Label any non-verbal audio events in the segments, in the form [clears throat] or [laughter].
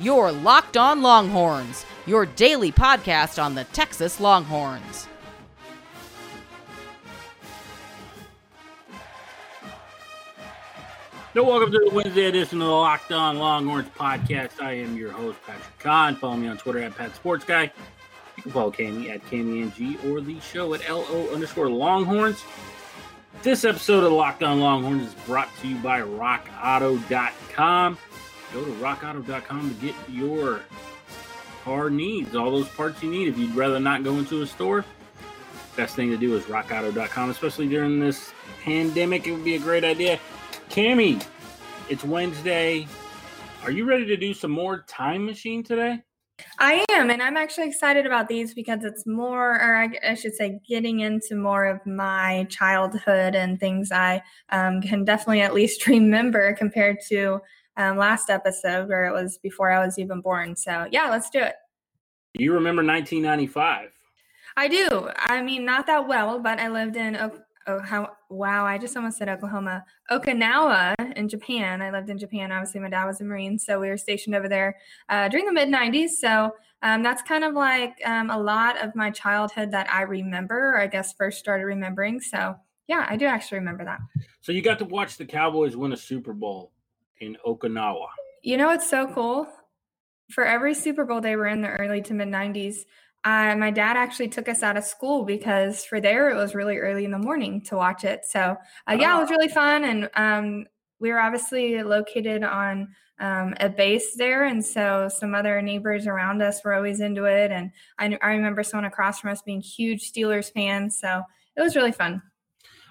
Your Locked On Longhorns, your daily podcast on the Texas Longhorns. So welcome to the Wednesday edition of the Locked On Longhorns podcast. I am your host, Patrick Kahn. Follow me on Twitter at Pat Sports Guy. You can follow Cami at CamiNG or the show at LO underscore Longhorns. This episode of Locked On Longhorns is brought to you by RockAuto.com. Go to RockAuto.com to get your car needs, all those parts you need. If you'd rather not go into a store, best thing to do is RockAuto.com, especially during this pandemic. It would be a great idea. Cammy, it's Wednesday. Are you ready to do some more time machine today? I am, and I'm actually excited about these because it's more, or I, I should say, getting into more of my childhood and things I um, can definitely at least [laughs] remember compared to um, last episode where it was before I was even born. So, yeah, let's do it. You remember 1995? I do. I mean, not that well, but I lived in oh how wow i just almost said oklahoma okinawa in japan i lived in japan obviously my dad was a marine so we were stationed over there uh, during the mid 90s so um, that's kind of like um, a lot of my childhood that i remember or i guess first started remembering so yeah i do actually remember that so you got to watch the cowboys win a super bowl in okinawa you know what's so cool for every super bowl they were in the early to mid 90s uh, my dad actually took us out of school because for there it was really early in the morning to watch it. So uh, yeah, it was really fun, and um, we were obviously located on um, a base there, and so some other neighbors around us were always into it. And I, I remember someone across from us being huge Steelers fans, so it was really fun.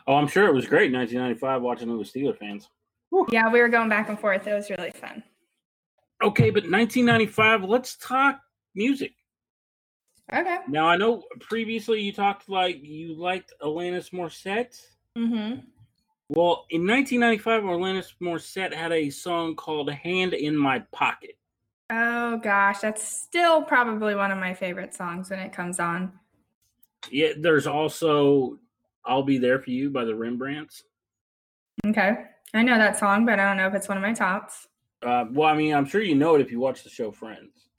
Oh, I'm sure it was great. 1995, watching it with Steelers fans. Whew. Yeah, we were going back and forth. It was really fun. Okay, but 1995. Let's talk music. Okay. Now I know previously you talked like you liked Alanis Morissette. Mm-hmm. Well, in 1995, Alanis Morissette had a song called "Hand in My Pocket." Oh gosh, that's still probably one of my favorite songs when it comes on. Yeah, there's also "I'll Be There for You" by the Rembrandts. Okay, I know that song, but I don't know if it's one of my tops. Uh, well, I mean, I'm sure you know it if you watch the show Friends.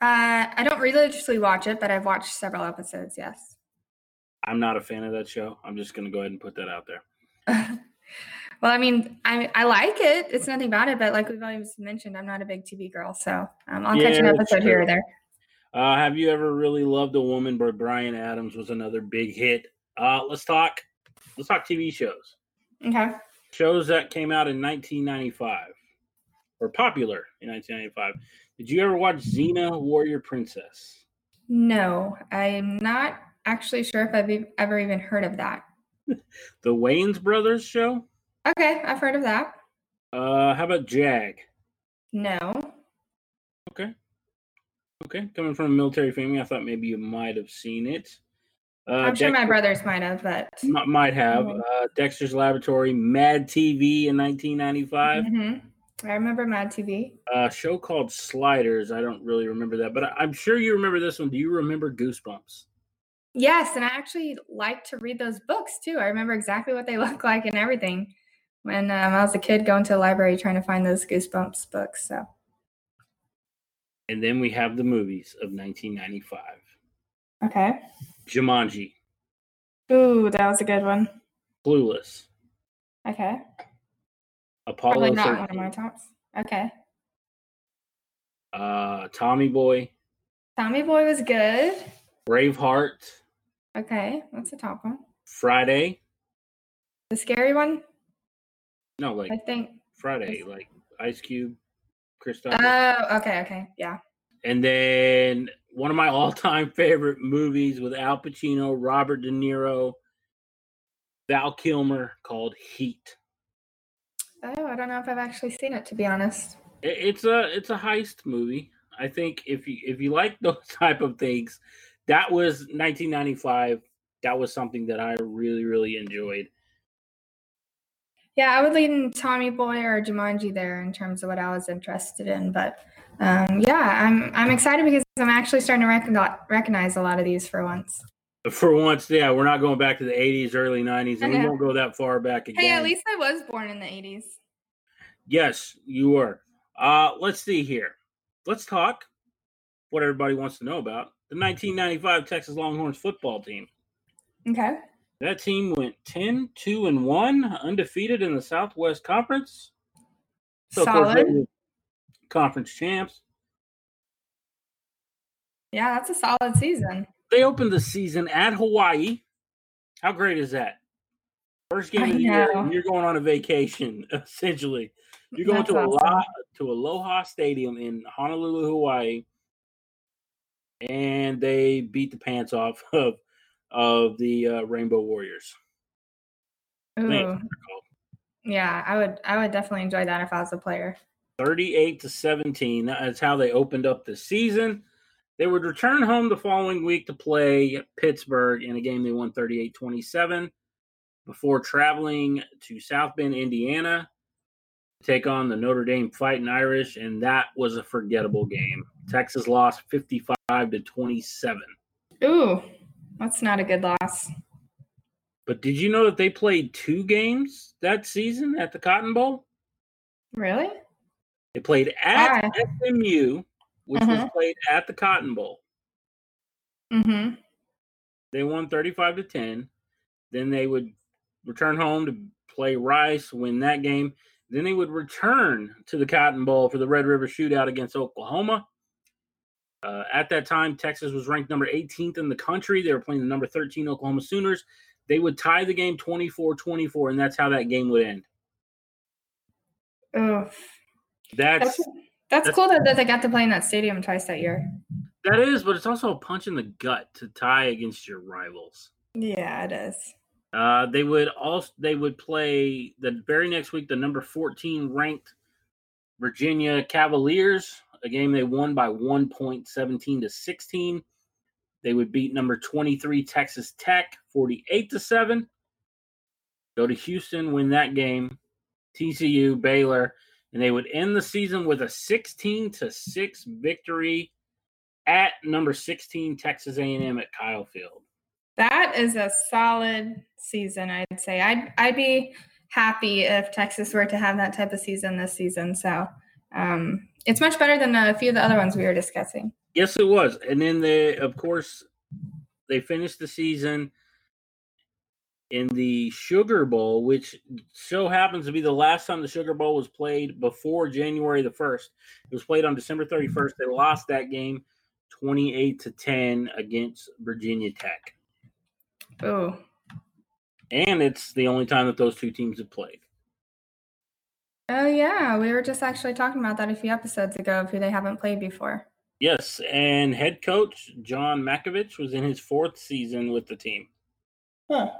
Uh, I don't religiously watch it, but I've watched several episodes. Yes. I'm not a fan of that show. I'm just going to go ahead and put that out there. [laughs] well, I mean, I I like it. It's nothing about it, but like we've always mentioned, I'm not a big TV girl, so um, I'll yeah, catch an episode here or there. Uh, have you ever really loved a woman? By Bryan Adams was another big hit. Uh, let's talk. Let's talk TV shows. Okay. Shows that came out in 1995 or popular in 1995. Did you ever watch Xena Warrior Princess? No, I'm not actually sure if I've ever even heard of that. [laughs] the Wayans Brothers show? Okay, I've heard of that. Uh, how about Jag? No. Okay. Okay, coming from a military family, I thought maybe you might have seen it. Uh, I'm sure Dexter, my brothers might have, but m- might have. Mm-hmm. Uh, Dexter's Laboratory, Mad TV in 1995. Mm-hmm. I remember Mad TV. A show called Sliders. I don't really remember that, but I'm sure you remember this one. Do you remember Goosebumps? Yes, and I actually like to read those books too. I remember exactly what they [laughs] look like and everything when um, I was a kid going to the library trying to find those Goosebumps books. So, and then we have the movies of 1995. Okay. Jumanji. Ooh, that was a good one. Clueless. Okay. Apollo Probably not 13. one of my tops. Okay. Uh, Tommy Boy. Tommy Boy was good. Braveheart. Okay, what's the top one? Friday. The scary one. No, like I think Friday, like Ice Cube, Christopher. Oh, okay, okay, yeah. And then one of my [laughs] all-time favorite movies with Al Pacino, Robert De Niro, Val Kilmer, called Heat. Oh, I don't know if I've actually seen it to be honest. It's a it's a heist movie. I think if you if you like [laughs] those type of things, that was 1995. That was something that I really really enjoyed. Yeah, I would lean Tommy Boy or Jumanji there in terms of what I was interested in, but um, yeah, I'm I'm excited because I'm actually starting to recognize recognize a lot of these for once. For once, yeah, we're not going back to the 80s, early 90s, and we won't go that far back again. Hey, at least I was born in the 80s. Yes, you were. Uh, let's see here. let's talk what everybody wants to know about the 1995 Texas Longhorns football team. Okay. That team went 10 2 and 1, undefeated in the Southwest Conference. So, course, Solid. were conference champs. Yeah, that's a solid season. They opened the season at Hawaii. How great is that? First game I of the year, and you're going on a vacation, [laughs] essentially. You're going That's to awesome. Aloha, to Aloha Stadium in Honolulu, Hawaii, and they beat the pants off [laughs] of of the uh, Rainbow Warriors. Ooh. Man, Yeah, I would I would definitely enjoy that if I was a player. 38 to 17. That's how they opened up the season. They would return home the following week to play Pittsburgh in a game they won 38 27 before traveling to South Bend, Indiana to take on the Notre Dame Fighting Irish. And that was a forgettable game. Texas lost 55 to 27. Ooh, that's not a good loss. But did you know that they played two games that season at the Cotton Bowl? Really? They played at Why? SMU, which was Mhm. played at the Cotton Bowl. Mm-hmm. They won 35 to 10. Then they would return home to play Rice, win that game. Then they would return to the Cotton Bowl for the Red River Shootout against Oklahoma. Uh, at that time, Texas was ranked number 18th in the country. They were playing the number 13 Oklahoma Sooners. They would tie the game 24 24, and that's how that game would end. Ooh. That's That's that's cool that, that they got to play in that stadium twice that year. that is, but it's also a punch in the gut to tie against your rivals. Yeah, it is. Uh, they would also they would play the very next week the number 14 ranked Virginia Cavaliers, a game they won by one point 17 to 16. They would beat number 23 Texas Tech 48 to 7. Go to Houston, win that game. TCU, Baylor, and they would end the season with a 16 to 6 victory at number 16 Texas A&M at Kyle Field. That is a solid season, I'd say. I'd I'd be happy if Texas were to have that type of season this season. So um, it's much better than a few of the other ones we were discussing. Yes, it was. And then they, of course, they finished the season in the Sugar Bowl, which so happens to be the last time the Sugar Bowl was played before January the 1st. It was played on December 31st. They lost that game 28 to 10 against Virginia Tech. Oh. And it's the only time that those two teams have played. Oh yeah, we were just actually talking about that a few episodes ago of who they haven't played before. Yes, and head coach John Mackovic was in his fourth season with the team. Huh.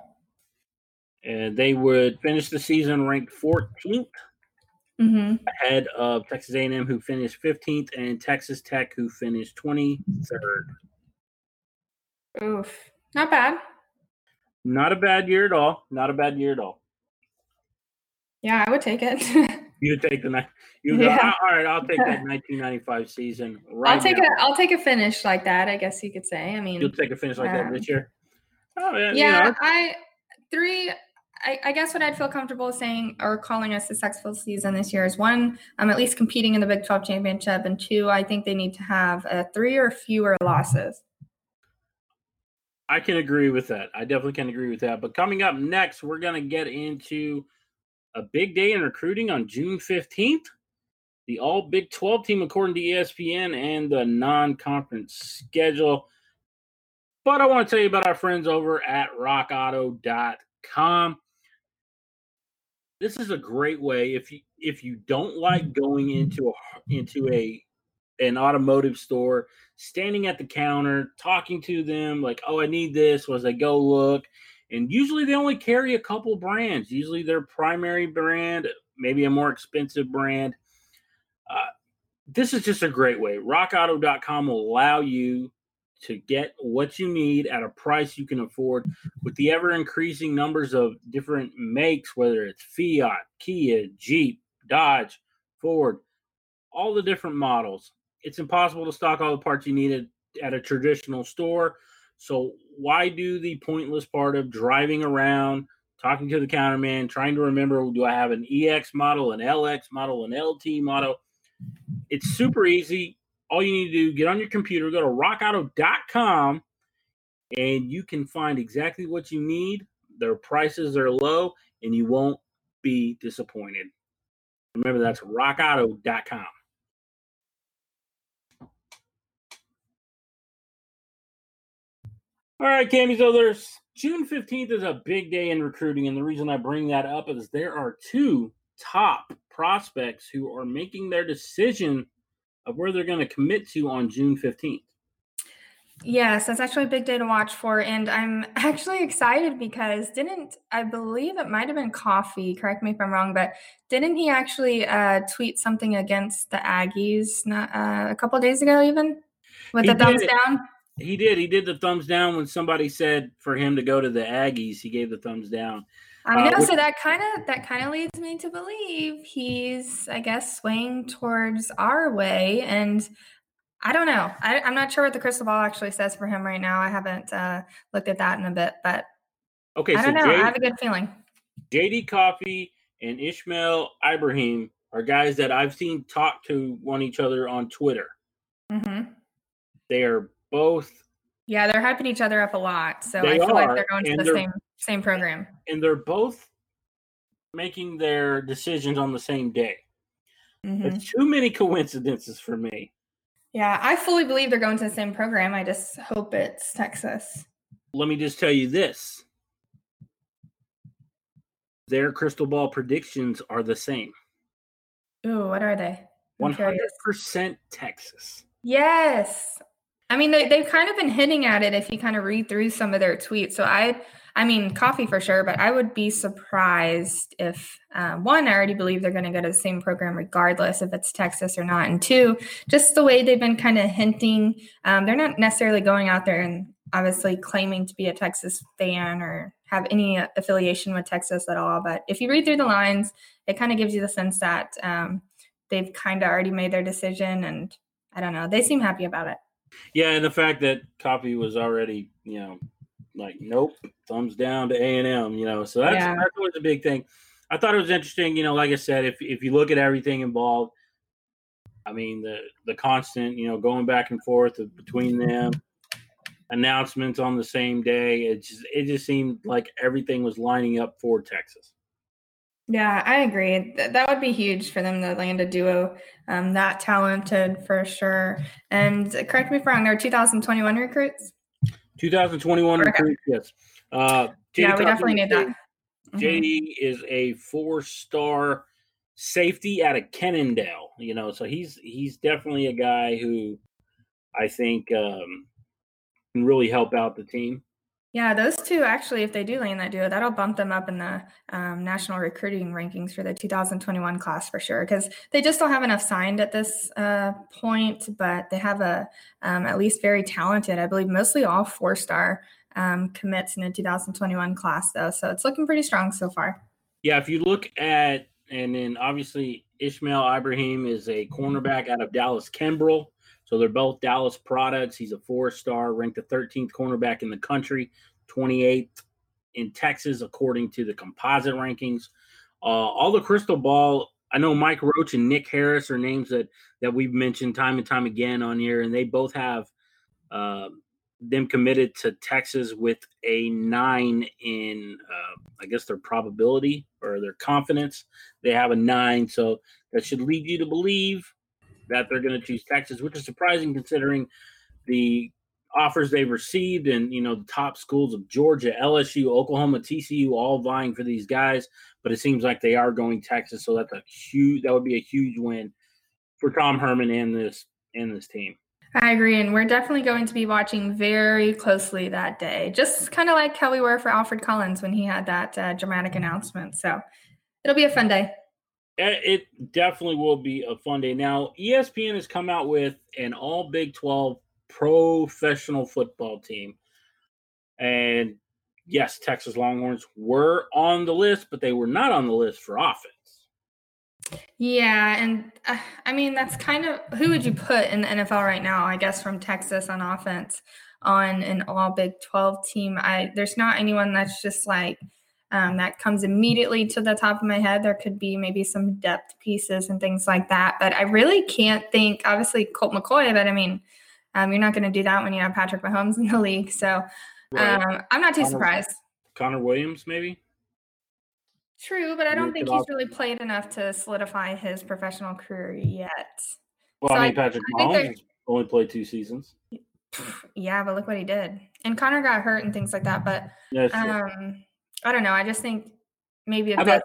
And they would finish the season ranked 14th Mm-hmm. ahead of Texas A&M, who finished 15th, and Texas Tech, who finished 23rd. Oof. Not bad. Not a bad year at all. Not a bad year at all. Yeah, I would take it. [laughs] You take the night. You Yeah. go. All right, I'll take that [laughs] 1995 season right I'll take now. a I'll take a finish like that, I guess you could say. I mean You'll take a finish like that um, this year. Oh yeah, you know, I three. I, I guess what I'd feel comfortable saying or calling us successful season this year is one, I'm at least competing in the Big 12 championship, and two, I think they need to have uh, three or fewer losses. I can agree with that. I definitely can agree with that. But coming up next, we're going to get into a big day in recruiting on June 15th. The all Big 12 team, according to ESPN, and the non conference schedule. But I want to tell you about our friends over at rockauto.com. This is a great way if you if you don't like going into a into a an automotive store standing at the counter, talking to them, like, oh, I need this. Was I go look? And usually they only carry a couple brands, usually their primary brand, maybe a more expensive brand. Uh, this is just a great way. RockAuto.com will allow you to get what you need at a price you can afford with the ever increasing numbers of different makes, whether it's Fiat, Kia, Jeep, Dodge, Ford, all the different models it's impossible to stock all the parts you need at, a traditional store. So why do the pointless part of driving around, talking to the counterman, trying to remember do I have an EX model, an LX model, an LT model? It's super easy. All you need to do get on your computer, go to rockauto.com, and you can find exactly what you need. Their prices are low, and you won't be disappointed. Remember, that's rockauto.com. All right, Cami. So there's June 15th is a big day in recruiting, and the reason I bring that up is there are two top prospects who are making their decision of where they're going to commit to on June 15th. Yes, that's actually a big day to watch for. And I'm [laughs] actually excited because didn't, I believe it might have been Coffey, correct me if I'm wrong, but didn't he actually uh, tweet something against the Aggies not, uh, a couple days ago, even with He the thumbs did. down? He did. He did the thumbs down when somebody said for him to go to the Aggies. He gave the thumbs down. I Uh, know, which- so that kind of that kind of leads me to believe he's, I guess, swaying towards our way, and I don't know. I, I'm not sure what the crystal ball actually says for him right now. I haven't uh, looked at that in a bit, but Okay, I don't know. J- I have a good feeling. JD Coffey and Ishmael Ibraheem are guys that I've seen talk to one each other on Twitter. hmm They are both, Yeah, they're hyping each other up a lot, so I feel like they're going to the same same program. and they're both making their decisions on the same day. Mhm. It's too many coincidences for me. Yeah, I fully believe they're going to the same program. I just hope it's Texas. Let me just tell you this their crystal ball predictions are the same Ooh, what are they? I'm 100% Texas. Yes. I mean, they, they've kind of been hinting at it if you kind of read through some of their tweets. So I, I mean, Coffey for sure, but I would be surprised if um, one, I already believe they're going to go to the same program regardless if it's Texas or not. And two, just the way they've been kind of hinting, um, they're not necessarily going out there and obviously claiming to be a Texas fan or have any uh, affiliation with Texas at all. But if you read through the lines, it kind of gives you the sense that um, they've kind of already made their decision and I don't know. They seem happy about it. Yeah, and the fact that Coffey was already, you know, like, nope, thumbs down to A and M, you know, so that's Yeah. that's always a big thing. I thought it was interesting, you know, like I said, if if you look at everything involved, I mean the the constant, you know, going back and forth between them, announcements on the same day, it just it just seemed like everything was lining up for Texas. Yeah, I agree. Th- that would be huge for them to land a duo um, that talented for sure. And correct me if I'm wrong, they're 2021 recruits. 2021 Okay. recruits, yes. Uh, yeah, we definitely need that. JD is a four-star safety out of Kennedale, you know, so he's he's definitely a guy who I think um, can really help out the team. Yeah, those two actually, if they do land that duo, that'll bump them up in the um, national recruiting rankings for the 2021 class for sure. Because they just don't have enough signed at this uh, point, but they have a um, at least very talented, I believe, mostly all four star um, commits in the 2021 class though. So it's looking pretty strong so far. Yeah, if you look at and then obviously Ishmael Ibraheem is a cornerback out of Dallas Kimball. So they're both Dallas products. He's a four-star, ranked the 13th cornerback in the country, 28th in Texas according to the composite rankings. Uh, all the crystal ball. I know Mike Roach and Nick Harris are names that that we've mentioned time and time again on here, and they both have uh, them committed to Texas with a nine in, uh, I guess, their probability or their confidence. They have a nine, so that should lead you to believe that they're going to choose Texas, which is surprising considering the offers they've received and you know the top schools of Georgia, LSU, Oklahoma, TCU all vying for these guys. But it seems like they are going Texas, so that's a huge. That would be a huge win for Tom Herman and this and this team. I agree. And we're definitely going to be watching very closely that day, just kind of like how we were for Alfred Collins when he had that uh, dramatic announcement. So it'll be a fun day. Eh, It definitely will be a fun day. Now, ESPN has come out with an all Big 12 professional football team. And yes, Texas Longhorns were on the list, but they were not on the list for offense. Yeah, and uh, I mean that's kind of who would you put in the NFL right now? I guess from Texas on offense on an all Big Twelve team. I there's not anyone that's just like um, that comes immediately to the top of my head. There could be maybe some depth pieces and things like that, but I really can't think. Obviously, Colt McCoy, but I mean, um, you're not going to do that when you have Patrick Mahomes in the [laughs] league. So Right. um, I'm not too Connor- surprised. Connor Williams, maybe. True, but I don't think he's really played enough to solidify his professional career yet. Well, So I I- mean, Patrick I Mahomes they're- only played two seasons. Yeah, but look what he did. And Connor got hurt and things like that. But sure. um, I don't know. I just think maybe if How this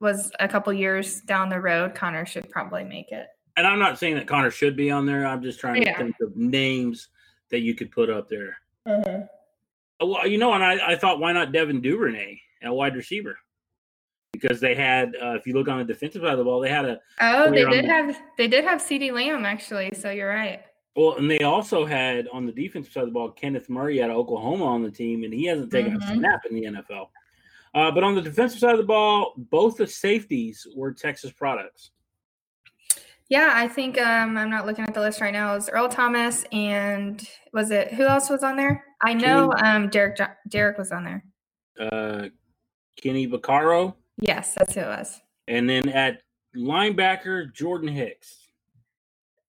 was a couple years down the road, Connor should probably make it. and I'm not saying that Connor should be on there. I'm just trying Yeah. to think of names that you could put up there. Oh, Well, you know, and I, I thought, why not Devin Duvernay at wide receiver? Because they had, uh, if you look on the defensive side of the ball, they had a Oh, they did the- have they did have CeeDee Lamb actually. So you're right. well, and they also had on the defensive side of the ball Kenneth Murray out of Oklahoma on the team, and he hasn't taken Mhm. a snap in the NFL. Uh, but on the defensive side of the ball, both the safeties were Texas products. Yeah, I think um, I'm not looking at the list right now. It was Earl Thomas and was it who else was on there? I know um, Derek Derek was on there. Uh, Kenny Vaccaro, Yes, that's who it was. and then at linebacker Jordan Hicks.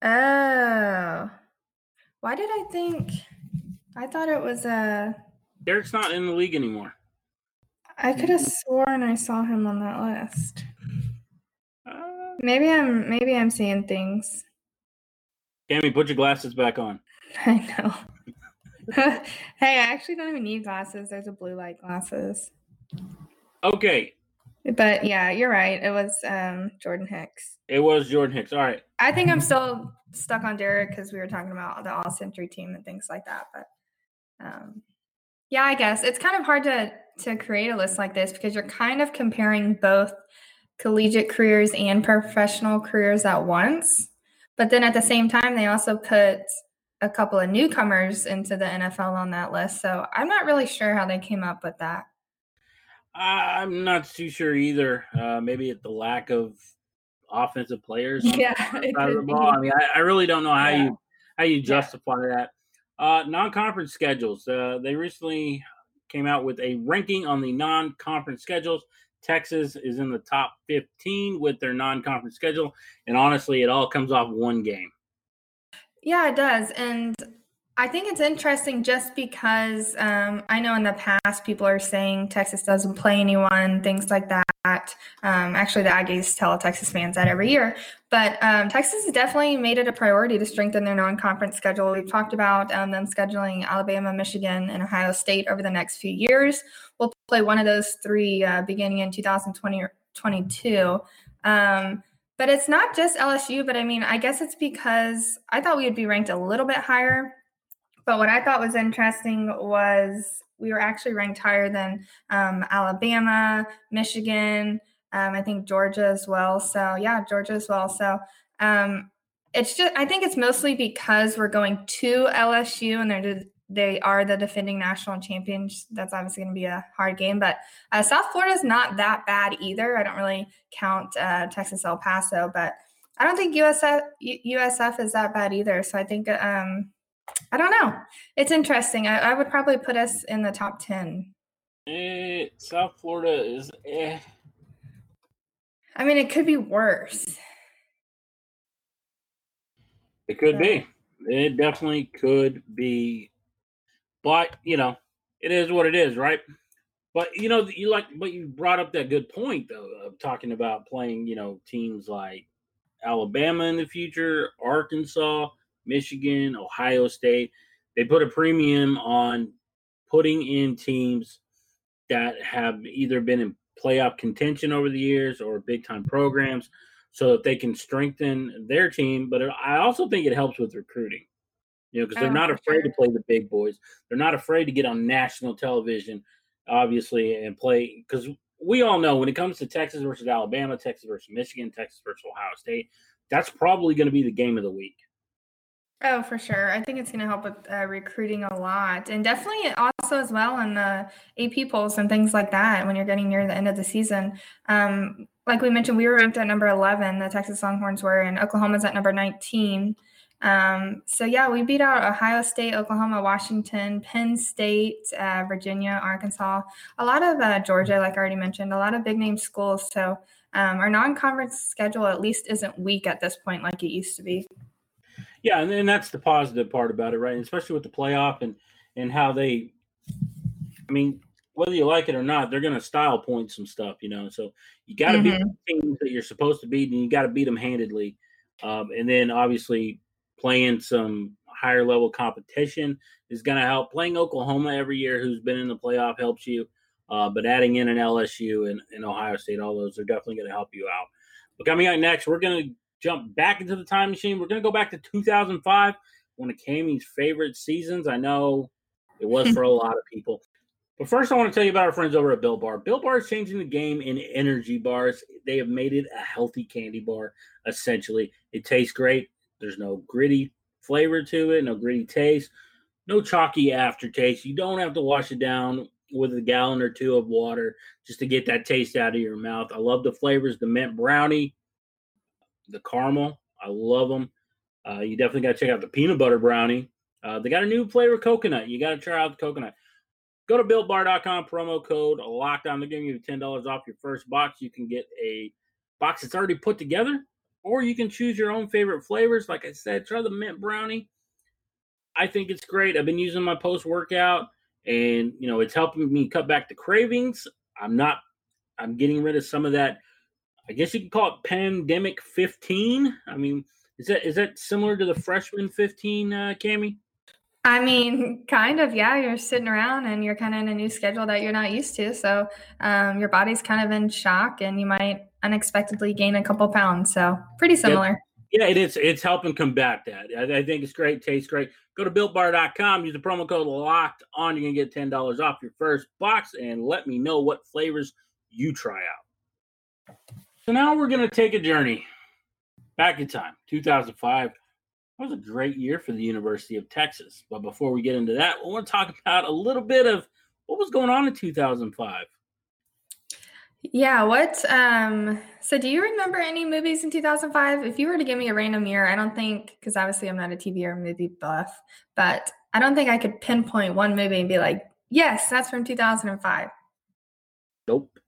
Oh, why did I think? I thought it was uh Derek's not in the league anymore. I could have sworn I saw him on that list. Uh, Maybe I'm maybe I'm seeing things. Cammy, put your glasses back on. [laughs] I know. [laughs] hey, I actually don't even need glasses. There's a blue light glasses. Okay, But yeah, you're right. It was um Jordan Hicks. it was Jordan Hicks. All right. I think I'm still stuck on Derek because we were talking about the all century team and things like that. But um, yeah, I guess it's kind of hard to to create a list like this because you're kind of comparing both collegiate careers and professional careers at once. But then at the same time, they also put a couple of newcomers into the NFL on that list. So I'm not really sure how they came up with that. I'm not too sure either. Uh, maybe at the lack of offensive players [laughs] Yeah, the it side of the could ball. I mean, I, I really don't know how Yeah. you how you justify that. Uh, non-conference schedules. Uh, they recently came out with a ranking on the non-conference schedules. Texas is in the top 15 with their non-conference schedule, and honestly, it all comes off one game. Yeah, it does. And I think it's interesting just because um, I know in the past people are saying Texas doesn't play anyone, things like that. Um, actually, the Aggies tell Texas fans that every year. But um, Texas has definitely made it a priority to strengthen their non conference schedule. We've talked about um, them scheduling Alabama, Michigan, and Ohio State over the next few years. We'll play one of those three uh, beginning in 2020 or 22. Um, but it's not just LSU, but I mean, I guess it's because I thought we would be ranked a little bit higher. But what I thought was interesting was we were actually ranked higher than um, Alabama, Michigan, um, I think Georgia as well. So, yeah, Georgia as well. So, um, it's just, I think it's mostly because we're going to LSU and they're, they are the defending national champions. That's obviously going to be a hard game. But uh, South Florida is not that bad either. I don't really count uh, Texas El Paso, but I don't think USF USF is that bad either. So I think um, I don't know. It's interesting. I, I would probably put us in the top ten. Eh, South Florida is eh. I mean, it could be worse. It could Yeah. be. It definitely could be. But, you know, it is what it is, right? But you know, you like but you brought up that good point though of talking about playing, you know, teams like Alabama in the future, Arkansas, Michigan, Ohio State. They put a premium on putting in teams that have either been in playoff contention over the years or big time programs so that they can strengthen their team. But I also think it helps with recruiting, you know, because they're Oh, not afraid sure. to play the big boys. They're not afraid to get on national television, obviously, and play. Because we all know when it comes to Texas versus Alabama, Texas versus Michigan, Texas versus Ohio State, that's probably going to be the game of the week. Oh, for sure. I think it's going to help with uh, recruiting a lot, and definitely also as well in the AP polls and things like that. When you're getting near the end of the season, um, like we mentioned, we were ranked at number 11. The Texas Longhorns were, and Oklahoma's at number 19. Um, so yeah, we beat out Ohio State, Oklahoma, Washington, Penn State, uh, Virginia, Arkansas, a lot of uh, Georgia, like I already mentioned, a lot of big name schools. So um, our non-conference schedule at least isn't weak at this point like it used to be. Yeah, and, and that's the positive part about it, right? And especially with the playoff and and how they, I mean, whether you like it or not, they're going to style point some stuff, you know. So you got to mm-hmm. beat teams that you're supposed to beat, and you got to beat them handedly. Um, and then obviously playing some higher level competition is going to help. Playing Oklahoma every year, who's been in the playoff, helps you. Uh, but adding in an LSU and, and Ohio State, all those are definitely going to help you out. But coming out next, we're going to jump back into the time machine. We're going to go back to 2005, one of Camy's favorite seasons. I know it was for a [laughs] lot of people. But first, I want to tell you about our friends over at Built Bar. Built Bar is changing the game in energy bars. They have made it a healthy candy bar, essentially. It tastes great. There's no gritty flavor to it, no gritty taste, no chalky aftertaste. You don't have to wash it down with a gallon or two of water just to get that taste out of your mouth. I love the flavors, the mint brownie, the caramel. I love them. Uh, you definitely got to check out the peanut butter brownie. Uh, they got a new flavor coconut. You got to try out the coconut. Go to builtbar.com, promo code lockdown. They're giving you $10 off your first box. You can get a box that's already put together, or you can choose your own favorite flavors. Like I said, try the mint brownie. I think it's great. I've been using my post workout and you know it's helping me cut back the cravings i'm not i'm getting rid of some of that i guess you could call it pandemic 15 i mean is that is that similar to the freshman 15 uh cami I mean, kind of, yeah. You're sitting around and you're kind of in a new schedule that you're not used to. So um, your body's kind of in shock and you might unexpectedly gain a couple pounds. So pretty similar. Yeah, it is. It's helping combat that. I, I think it's great. Tastes great. Go to builtbar.com, use the promo code locked on. You're going to get $10 off your first box and let me know what flavors you try out. So now we're going to take a journey back in time, 2005. That was a great year for the University of Texas. But before we get into that, we want to talk about a little bit of what was going on in 2005. Yeah, what um so do you remember any movies in 2005? If you were to give me a random year, I don't think cuz obviously I'm not a TV or movie buff, but I don't think I could pinpoint one movie and be like, "Yes, that's from 2005." Nope.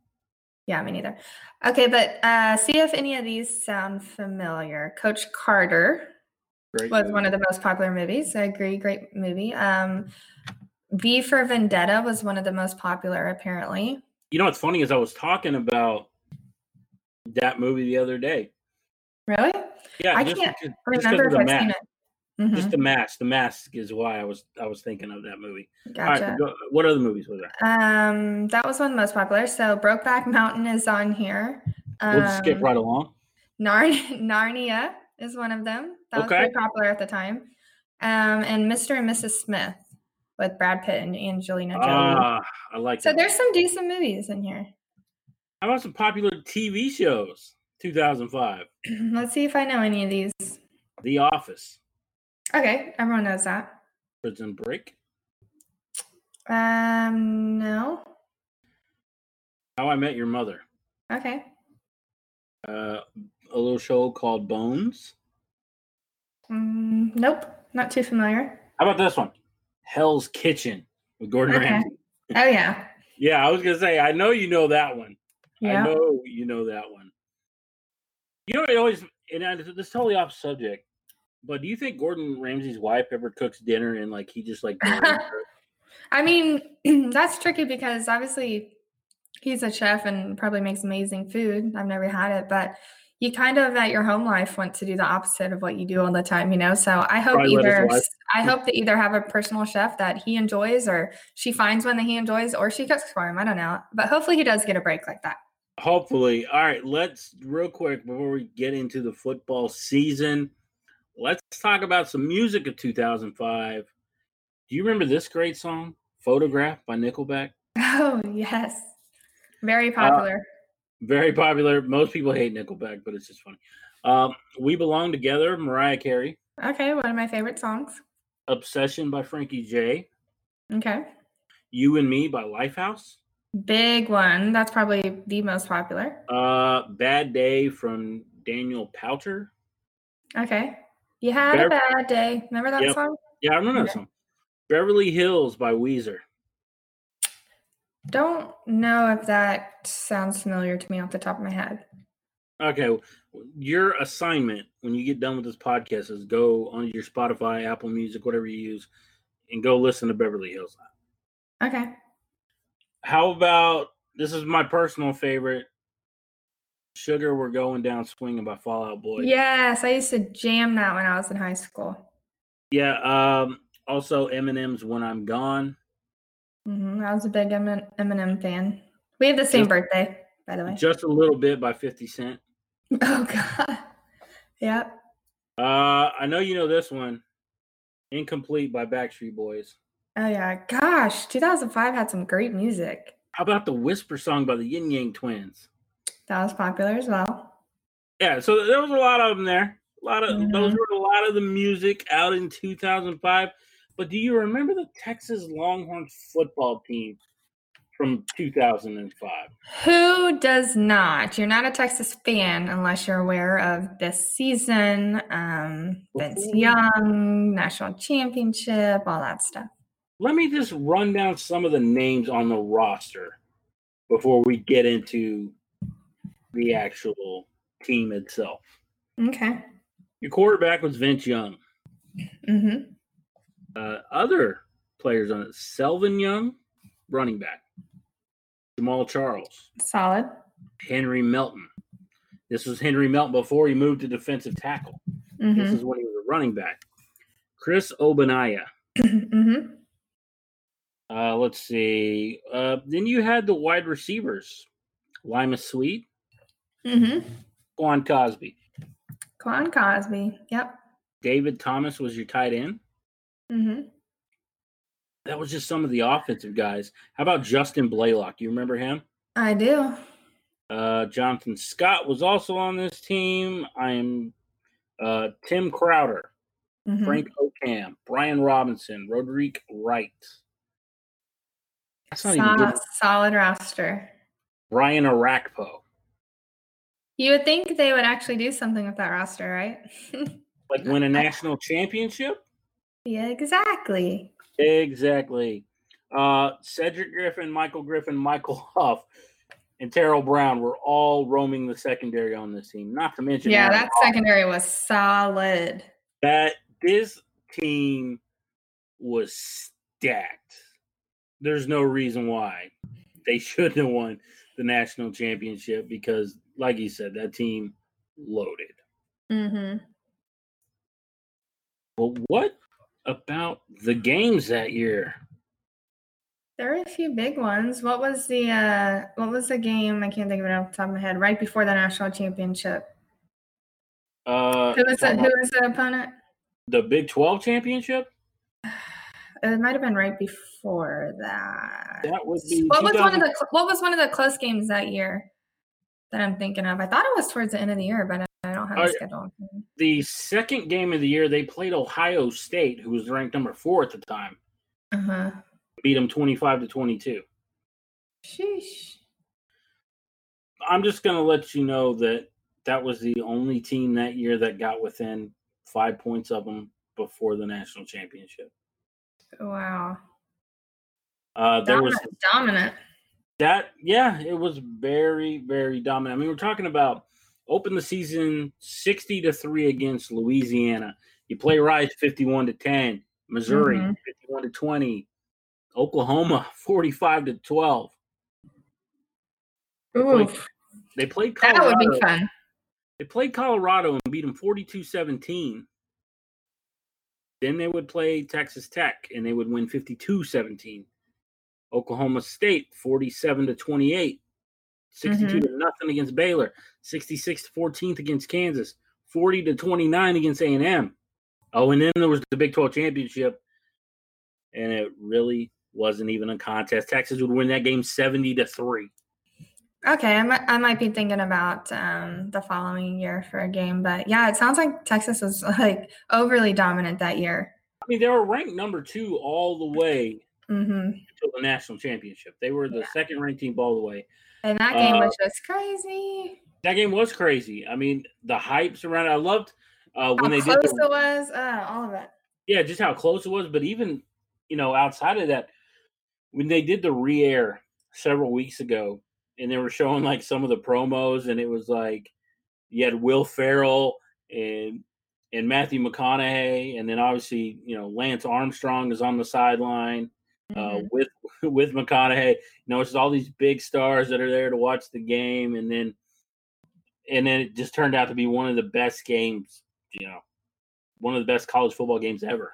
Yeah, me neither. Okay, but uh see if any of these sound familiar. Coach Carter great was movie. one of the most popular movies. I agree, great movie. Um V for Vendetta was one of the most popular apparently you know what's funny is I was talking about that movie the other day. Really? Yeah, I can't because, remember if I've seen it. Mm-hmm. Just the mask. The mask is why I was I was thinking of that movie. Gotcha. go, what other movies was there? Um, that was one of the most popular. So Brokeback Mountain is on here. Um, we'll skip right along. Narn- [laughs] Narnia is one of them. That was okay. pretty popular at the time. Um, and Mr. and Mrs. Smith with Brad Pitt and Angelina Jolie. Ah, I like. So that. there's some decent movies in here. How about some popular TV shows? 2005. [clears throat] Let's see if I know any of these. The Office. Okay, everyone knows that. Prison Break. Um, no. How I Met Your Mother. Okay. Uh, a little show called Bones. Mm, nope, not too familiar. How about this one? Hell's Kitchen with Gordon okay. Ramsay. Oh yeah. [laughs] yeah, I was gonna say I know you know that one. Yeah. I know you know that one. You know, it always and this is totally off subject, but do you think Gordon Ramsay's wife ever cooks dinner and like he just like? [laughs] I mean, [clears throat] that's tricky because obviously he's a chef and probably makes amazing food. I've never had it, but you kind of at your home life want to do the opposite of what you do all the time, you know. So I hope Probably either I hope to either have a personal chef that he enjoys, or she finds one that he enjoys, or she cooks for him. I don't know, but hopefully he does get a break like that. Hopefully, all right. Let's real quick before we get into the football season. Let's talk about some music of 2005. Do you remember this great song, "Photograph" by Nickelback? [laughs] Oh yes, very uh, popular. Uh, very popular. Most people hate Nickelback, but it's just funny. Um, we Belong Together, Mariah Carey. Okay, one of my favorite songs. Obsession by Frankie J. Okay. You and Me by Lifehouse. Big one. That's probably the most popular. Uh, Bad Day from Daniel Powter. Okay. You had Bev- a bad day. Remember that Yep. song? Yeah, I remember that Okay. song. Beverly Hills by Weezer. Don't know if that sounds familiar to me off the top of my head. Okay, your assignment when you get done with this podcast is go on your Spotify, Apple Music, whatever you use, and go listen to Beverly Hills. Okay. How about this is my personal favorite. Sugar, we're going down swinging by Fall Out Boy. Yes, I used to jam that when I was in high school. Yeah. Um. Also, Eminem's "When I'm Gone." hmm I was a big Emin- Eminem fan. We have the same Just- birthday, by the way. Just a little bit by Fifty Cent. [laughs] Oh God. Yep. Uh, I know you know this one. Incomplete by Backstreet Boys. Oh yeah. Gosh, 2005 had some great music. How about the Whisper song by the Ying Yang Twins? That was popular as well. Yeah, so there was a lot of them there. A lot of those Mhm. were a lot of the music out in 2005. But do you remember the Texas Longhorns football team from 2005? Who does not? You're not a Texas fan unless you're aware of this season, um, Vince Ooh. Young, national championship, all that stuff. Let me just run down some of the names on the roster before we get into the actual team itself. Okay. Your quarterback was Vince Young. Mm-hmm. Uh, other players on it: Selvin Young, running back; Jamaal Charles, Solid. Henry Melton. This was Henry Melton before he moved to defensive tackle. This Mm-hmm. is when he was a running back. Chris Ogbonnaya. mm-hmm. Uh, let's see. Uh, then you had the wide receivers: Limas Sweed, Mm-hmm. Quan Cosby, Quan Cosby. Yep. David Thomas was your tight end. Mm-hmm. That was just some of the offensive guys. How about Justin Blalock? Do you remember him? I do. Uh, Jonathan Scott was also on this team. I am uh, Tim Crowder, Mhm. Frank Okam, Brian Robinson, Roderick Wright. That's not even Sol- good. solid roster. Brian Orakpo. You would think they would actually do something with that roster, right? [laughs] Like win a national championship? yeah, exactly. Exactly. Uh, Cedric Griffin, Michael Griffin, Michael [laughs] Huff, and Tarell Brown were all roaming the secondary on this team. Not to mention Yeah, Aaron that secondary was solid. that this team was stacked. There's no reason why they [laughs] shouldn't have won the national championship because, like you said, that team loaded. Mm-hmm. But what about the games that year? There were a few big ones. What was the uh what was the game? I can't think of it off the top of my head. Right before the national championship. Uh, Who was the who was the opponent? the Big 12 championship? [sighs] It might have been right before that. That would be What was one of the what was one of the close games that year that I'm thinking of? I thought it was towards the end of the year, but I don't have Oh, the schedule. the second game of the year. They played Ohio State, who was ranked number four at the time. Uh-huh. Beat them 25 to 22. Sheesh. I'm just going to let you know that that was the only team that year that got within five points of them before the national championship. Wow. Uh, there was Dominant. That, yeah, it was very, very dominant. I mean, we're talking about open the season 60 to 3 against Louisiana. You play Rice 51 to 10, Missouri Mhm. 51 to 20, Oklahoma [laughs] 45 to 12. Oof. They played That would be fun. They played Colorado and beat them 42 17. Then they would play Texas Tech and they would win 52 17. Oklahoma State 47 to 28. 62 to nothing against Baylor. 66 to 14th against Kansas. 40 to 29 against A&M. Oh, and then there was the Big 12 championship. And it really wasn't even a contest. Texas would win that game 70 to 3. Okay, I might, I might be thinking about um, the following year for a game, but yeah, it sounds like Texas was like overly dominant that year. I mean, they were ranked number two all the way hmm to the national championship. They were the second ranked team all the way. And that game Uh, was just crazy. That game was crazy. I mean, the hype around it. I loved Uh, when how they close did the, it was, uh, all of it. Yeah, just how close it was. But even you know, outside of that, when they did the re-air several weeks ago, and they were showing like some of the promos, and it was like you had Will Ferrell and and Matthew McConaughey, and then obviously you know Lance Armstrong is on the sideline mm-hmm. uh, with [laughs] with McConaughey. You know, it's all these big stars that are there to watch the game, and then and then it just turned out to be one of the best games. You know, one of the best college football games ever.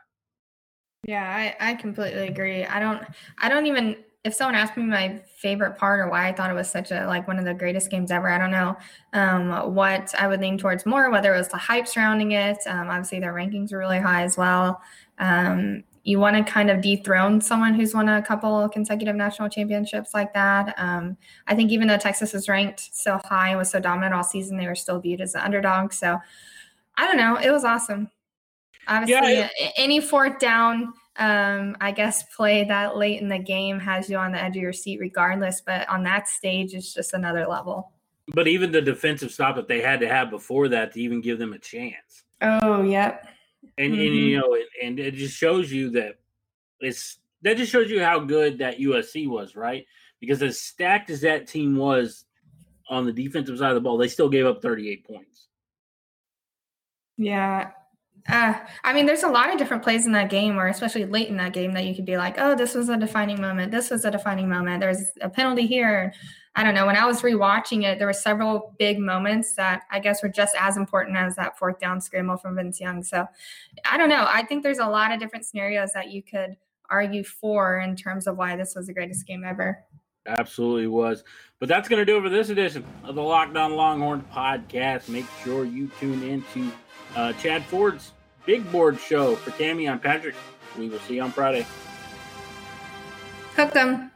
Yeah, I, I completely agree. I don't I don't even if someone asked me my favorite part or why I thought it was such a like one of the greatest games ever, I don't know um, what I would lean towards more. Whether it was the hype surrounding it, um, obviously their rankings are really high as well. Um, you want to kind of dethrone someone who's won a couple consecutive national championships like that. Um, I think even though Texas is ranked so high and was so dominant all season, they were still viewed as the underdog. So I don't know. It was awesome. Obviously, yeah, it, any fourth down um, I guess play that late in the game has you on the edge of your seat regardless. But on that stage, it's just another level. But even the defensive stop that they had to have before that to even give them a chance. Oh, yep. And, mm-hmm. and you know, and it just shows you that it's that just shows you how good that USC was, right? Because as stacked as that team was on the defensive side of the ball, they still gave up 38 points. Yeah, uh, I mean, there's a lot of different plays in that game, or especially late in that game, that you could be like, "Oh, this was a defining moment. This was a defining moment. There's a penalty here." I don't know. When I was rewatching it, there were several big moments that I guess were just as important as that fourth down scramble from Vince Young. So, I don't know. I think there's a lot of different scenarios that you could argue for in terms of why this was the greatest game ever. Absolutely was. But that's going to do it for this edition of the Lockdown On Longhorns podcast. Make sure you tune in to uh, Chad Ford's big board show for Tammy and Patrick. We will see you on Friday. Hook them.